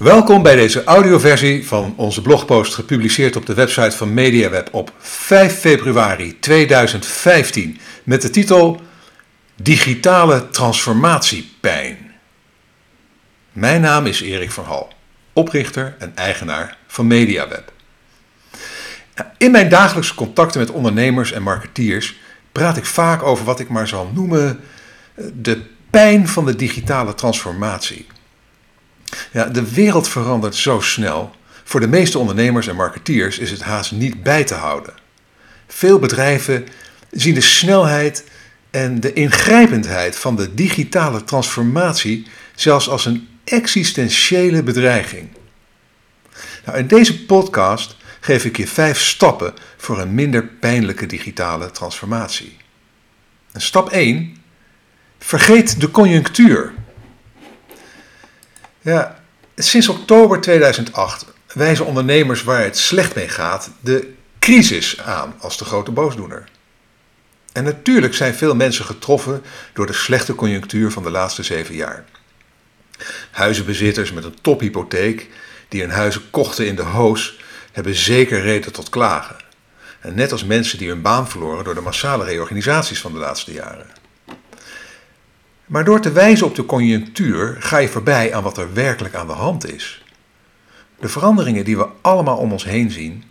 Welkom bij deze audioversie van onze blogpost gepubliceerd op de website van MediaWeb op 5 februari 2015 met de titel Digitale transformatiepijn. Mijn naam is Erik van Hal, oprichter en eigenaar van MediaWeb. In mijn dagelijkse contacten met ondernemers en marketeers praat ik vaak over wat ik maar zal noemen de pijn van de digitale transformatie. Ja, de wereld verandert zo snel. Voor de meeste ondernemers en marketeers is het haast niet bij te houden. Veel bedrijven zien de snelheid en de ingrijpendheid van de digitale transformatie zelfs als een existentiële bedreiging. Nou, in deze podcast geef ik je vijf stappen voor een minder pijnlijke digitale transformatie. En stap 1. Vergeet de conjunctuur. Ja, sinds oktober 2008 wijzen ondernemers waar het slecht mee gaat de crisis aan als de grote boosdoener. En natuurlijk zijn veel mensen getroffen door de slechte conjunctuur van de laatste zeven jaar. Huizenbezitters met een tophypotheek die hun huizen kochten in de hoos hebben zeker reden tot klagen. En net als mensen die hun baan verloren door de massale reorganisaties van de laatste jaren. Maar door te wijzen op de conjunctuur ga je voorbij aan wat er werkelijk aan de hand is. De veranderingen die we allemaal om ons heen zien,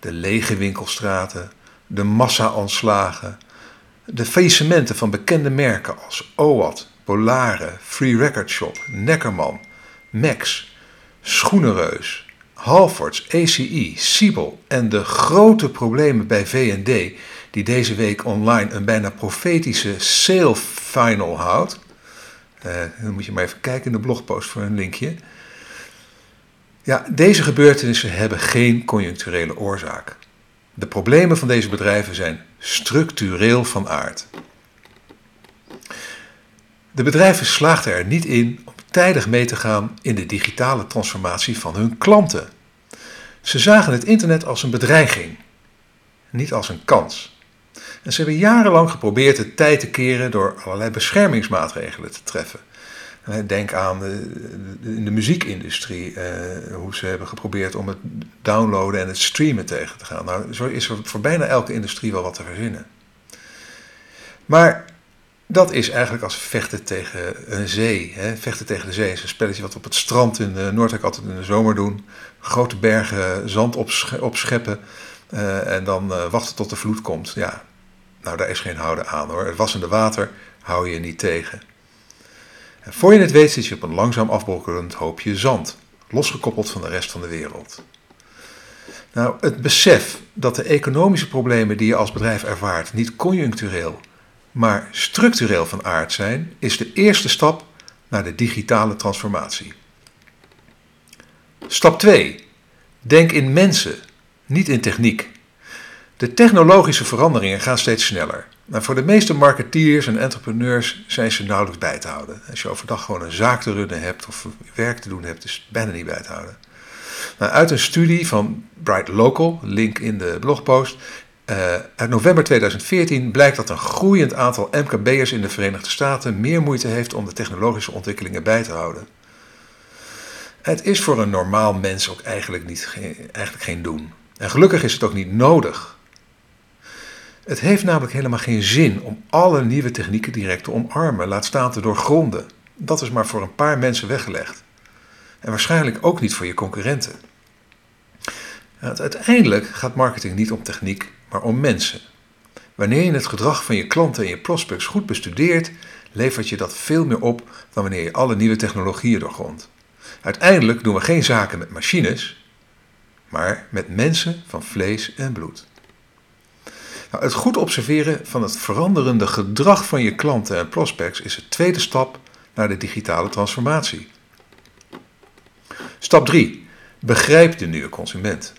de lege winkelstraten, de massa-aanslagen, de faillissementen van bekende merken als OWAT, Polare, Free Record Shop, Neckerman, Max, Schoenenreus, Halfords, ACE, Siebel en de grote problemen bij V&D die deze week online een bijna profetische sale final houdt, dan moet je maar even kijken in de blogpost voor een linkje. Ja, deze gebeurtenissen hebben geen conjuncturele oorzaak. De problemen van deze bedrijven zijn structureel van aard. De bedrijven slaagden er niet in om tijdig mee te gaan in de digitale transformatie van hun klanten. Ze zagen het internet als een bedreiging, niet als een kans. En ze hebben jarenlang geprobeerd de tijd te keren door allerlei beschermingsmaatregelen te treffen. Denk aan de, in de muziekindustrie, eh, hoe ze hebben geprobeerd om het downloaden en het streamen tegen te gaan. Nou, zo is er voor bijna elke industrie wel wat te verzinnen. Maar dat is eigenlijk als vechten tegen een zee. Hè? Vechten tegen de zee is een spelletje wat we op het strand in Noordwijk altijd in de zomer doen. Grote bergen zand opscheppen uh, en dan uh, wachten tot de vloed komt. Ja, nou, daar is geen houden aan hoor. Het wassende water hou je niet tegen. En voor je het weet zit je op een langzaam afbrokkelend hoopje zand, losgekoppeld van de rest van de wereld. Nou, het besef dat de economische problemen die je als bedrijf ervaart niet conjunctureel, maar structureel van aard zijn, is de eerste stap naar de digitale transformatie. Stap 2. Denk in mensen, niet in techniek. De technologische veranderingen gaan steeds sneller. Maar voor de meeste marketeers en entrepreneurs zijn ze nauwelijks bij te houden. Als je overdag gewoon een zaak te runnen hebt of werk te doen hebt, is het bijna niet bij te houden. Nou, uit een studie van Bright Local, link in de blogpost, uh, uit november 2014 blijkt dat een groeiend aantal MKB'ers in de Verenigde Staten meer moeite heeft om de technologische ontwikkelingen bij te houden. Het is voor een normaal mens ook eigenlijk, niet, eigenlijk geen doen. En gelukkig is het ook niet nodig. Het heeft namelijk helemaal geen zin om alle nieuwe technieken direct te omarmen, laat staan te doorgronden. Dat is maar voor een paar mensen weggelegd. En waarschijnlijk ook niet voor je concurrenten. Uiteindelijk gaat marketing niet om techniek, maar om mensen. Wanneer je het gedrag van je klanten en je prospects goed bestudeert, levert je dat veel meer op dan wanneer je alle nieuwe technologieën doorgrondt. Uiteindelijk doen we geen zaken met machines, maar met mensen van vlees en bloed. Nou, het goed observeren van het veranderende gedrag van je klanten en prospects is de tweede stap naar de digitale transformatie. Stap 3. Begrijp de nieuwe consument.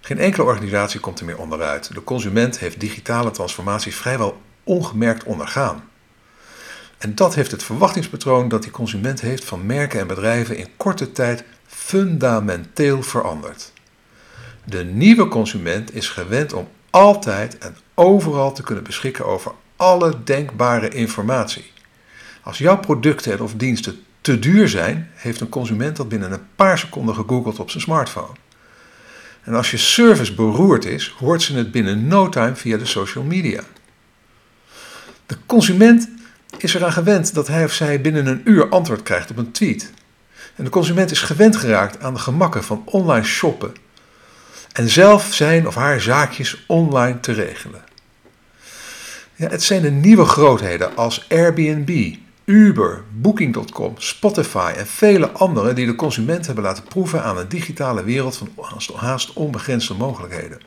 Geen enkele organisatie komt er meer onderuit. De consument heeft digitale transformatie vrijwel ongemerkt ondergaan. En dat heeft het verwachtingspatroon dat die consument heeft van merken en bedrijven in korte tijd fundamenteel veranderd. De nieuwe consument is gewend om altijd en overal te kunnen beschikken over alle denkbare informatie. Als jouw producten of diensten te duur zijn, heeft een consument dat binnen een paar seconden gegoogeld op zijn smartphone. En als je service beroerd is, hoort ze het binnen no time via de social media. De consument is eraan gewend dat hij of zij binnen een uur antwoord krijgt op een tweet. En de consument is gewend geraakt aan de gemakken van online shoppen en zelf zijn of haar zaakjes online te regelen. Ja, het zijn de nieuwe grootheden als Airbnb, Uber, Booking.com, Spotify en vele andere die de consument hebben laten proeven aan een digitale wereld van haast onbegrensde mogelijkheden.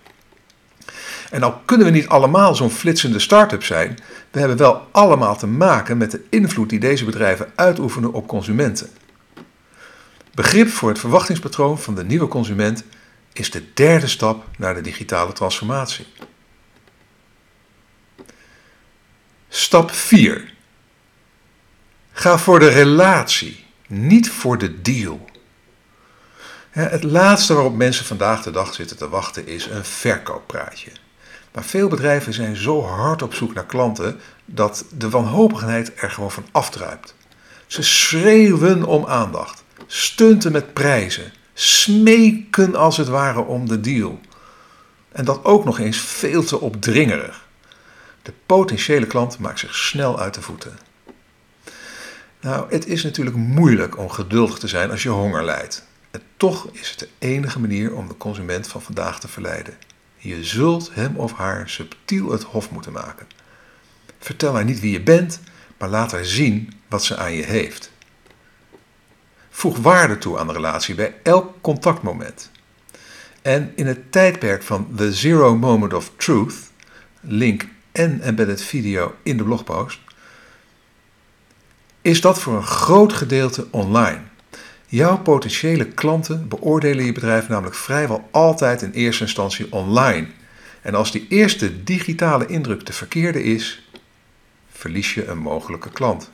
En al kunnen we niet allemaal zo'n flitsende start-up zijn, we hebben wel allemaal te maken met de invloed die deze bedrijven uitoefenen op consumenten. Begrip voor het verwachtingspatroon van de nieuwe consument is de derde stap naar de digitale transformatie. Stap 4. Ga voor de relatie, niet voor de deal. Het laatste waarop mensen vandaag de dag zitten te wachten is een verkooppraatje. Maar veel bedrijven zijn zo hard op zoek naar klanten dat de wanhopigheid er gewoon van afdruipt. Ze schreeuwen om aandacht, stunten met prijzen, smeken als het ware om de deal. En dat ook nog eens veel te opdringerig. De potentiële klant maakt zich snel uit de voeten. Nou, het is natuurlijk moeilijk om geduldig te zijn als je honger lijdt. En toch is het de enige manier om de consument van vandaag te verleiden. Je zult hem of haar subtiel het hof moeten maken. Vertel haar niet wie je bent, maar laat haar zien wat ze aan je heeft. Voeg waarde toe aan de relatie bij elk contactmoment. En in het tijdperk van The Zero Moment of Truth, link en embedded video in de blogpost, is dat voor een groot gedeelte online. Jouw potentiële klanten beoordelen je bedrijf namelijk vrijwel altijd in eerste instantie online. En als die eerste digitale indruk de verkeerde is, verlies je een mogelijke klant.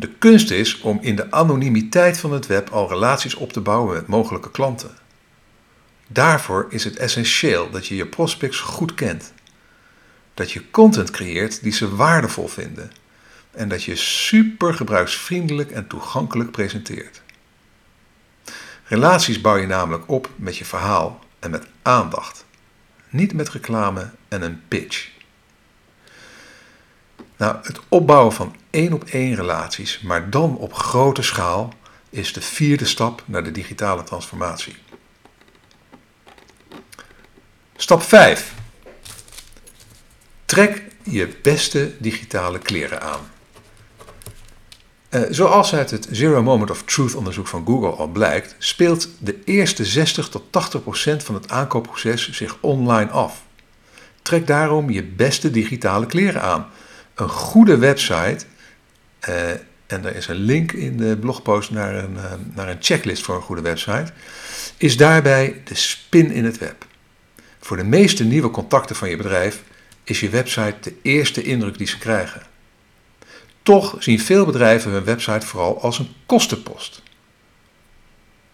De kunst is om in de anonimiteit van het web al relaties op te bouwen met mogelijke klanten. Daarvoor is het essentieel dat je je prospects goed kent. Dat je content creëert die ze waardevol vinden en dat je super gebruiksvriendelijk en toegankelijk presenteert. Relaties bouw je namelijk op met je verhaal en met aandacht, niet met reclame en een pitch. Nou, het opbouwen van één op één relaties, maar dan op grote schaal, is de vierde stap naar de digitale transformatie. Stap 5. Trek je beste digitale kleren aan. Uh, zoals uit het Zero Moment of Truth onderzoek van Google al blijkt, speelt de eerste 60 tot 80 procent van het aankoopproces zich online af. Trek daarom je beste digitale kleren aan. Een goede website, uh, en er is een link in de blogpost naar een, uh, naar een checklist voor een goede website, is daarbij de spin in het web. Voor de meeste nieuwe contacten van je bedrijf is je website de eerste indruk die ze krijgen. Toch zien veel bedrijven hun website vooral als een kostenpost.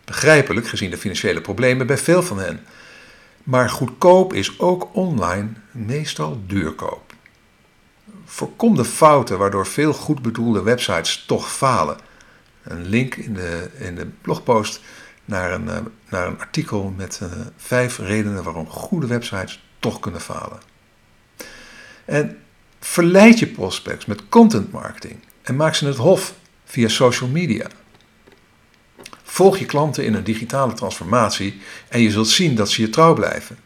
Begrijpelijk gezien de financiële problemen bij veel van hen. Maar goedkoop is ook online meestal duurkoop. Voorkom de fouten waardoor veel goed bedoelde websites toch falen. Een link in de, in de blogpost naar een, eh, naar een artikel met uh, vijf redenen waarom goede websites toch kunnen falen. En Verleid je prospects met content marketing en maak ze het hof via social media. Volg je klanten in een digitale transformatie en je zult zien dat ze je trouw blijven.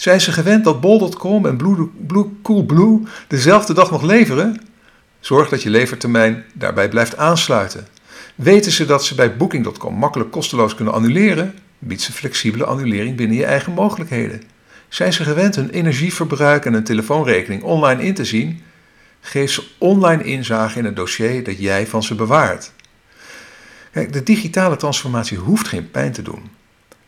Zijn ze gewend dat bol.com en Blue, Blue, Coolblue dezelfde dag nog leveren? Zorg dat je levertermijn daarbij blijft aansluiten. Weten ze dat ze bij Booking.com makkelijk kosteloos kunnen annuleren? Bied ze flexibele annulering binnen je eigen mogelijkheden. Zijn ze gewend hun energieverbruik en hun telefoonrekening online in te zien? Geef ze online inzage in het dossier dat jij van ze bewaart. Kijk, de digitale transformatie hoeft geen pijn te doen.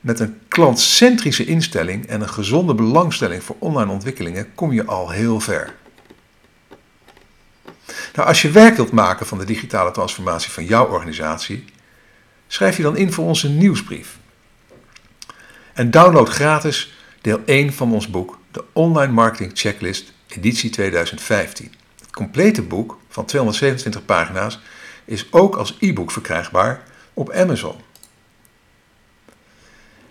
Met een klantcentrische instelling en een gezonde belangstelling voor online ontwikkelingen kom je al heel ver. Nou, als je werk wilt maken van de digitale transformatie van jouw organisatie, schrijf je dan in voor onze nieuwsbrief. En download gratis deel 1 van ons boek, de Online Marketing Checklist, editie 2015. Het complete boek van 227 pagina's is ook als e-book verkrijgbaar op Amazon.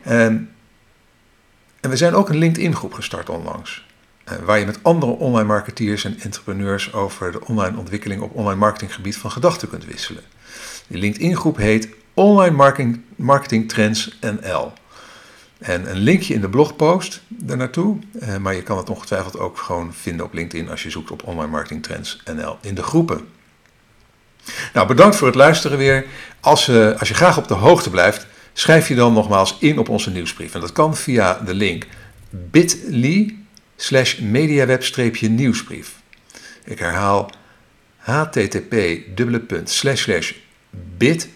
En, en we zijn ook een LinkedIn-groep gestart onlangs. Eh, waar je met andere online marketeers en entrepreneurs over de online ontwikkeling op online marketinggebied van gedachten kunt wisselen. Die LinkedIn-groep heet Online Marketing, Marketing Trends NL. En een linkje in de blogpost daarnaartoe. Eh, maar je kan het ongetwijfeld ook gewoon vinden op LinkedIn als je zoekt op Online Marketing Trends NL in de groepen. Nou, bedankt voor het luisteren weer. Als, uh, als je graag op de hoogte blijft, schrijf je dan nogmaals in op onze nieuwsbrief. En dat kan via de link bit.ly slash mediaweb-nieuwsbrief. Ik herhaal http bit,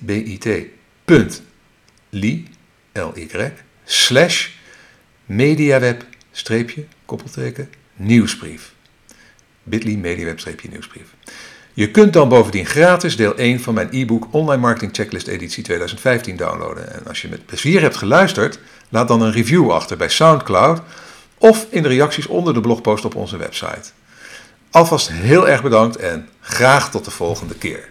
bit, ly, ly, slash mediaweb, koppelteken, nieuwsbrief. bit.ly mediaweb, nieuwsbrief. Je kunt dan bovendien gratis deel 1 van mijn e-book Online Marketing Checklist editie 2015 downloaden. En als je met plezier hebt geluisterd, laat dan een review achter bij SoundCloud of in de reacties onder de blogpost op onze website. Alvast heel erg bedankt en graag tot de volgende keer.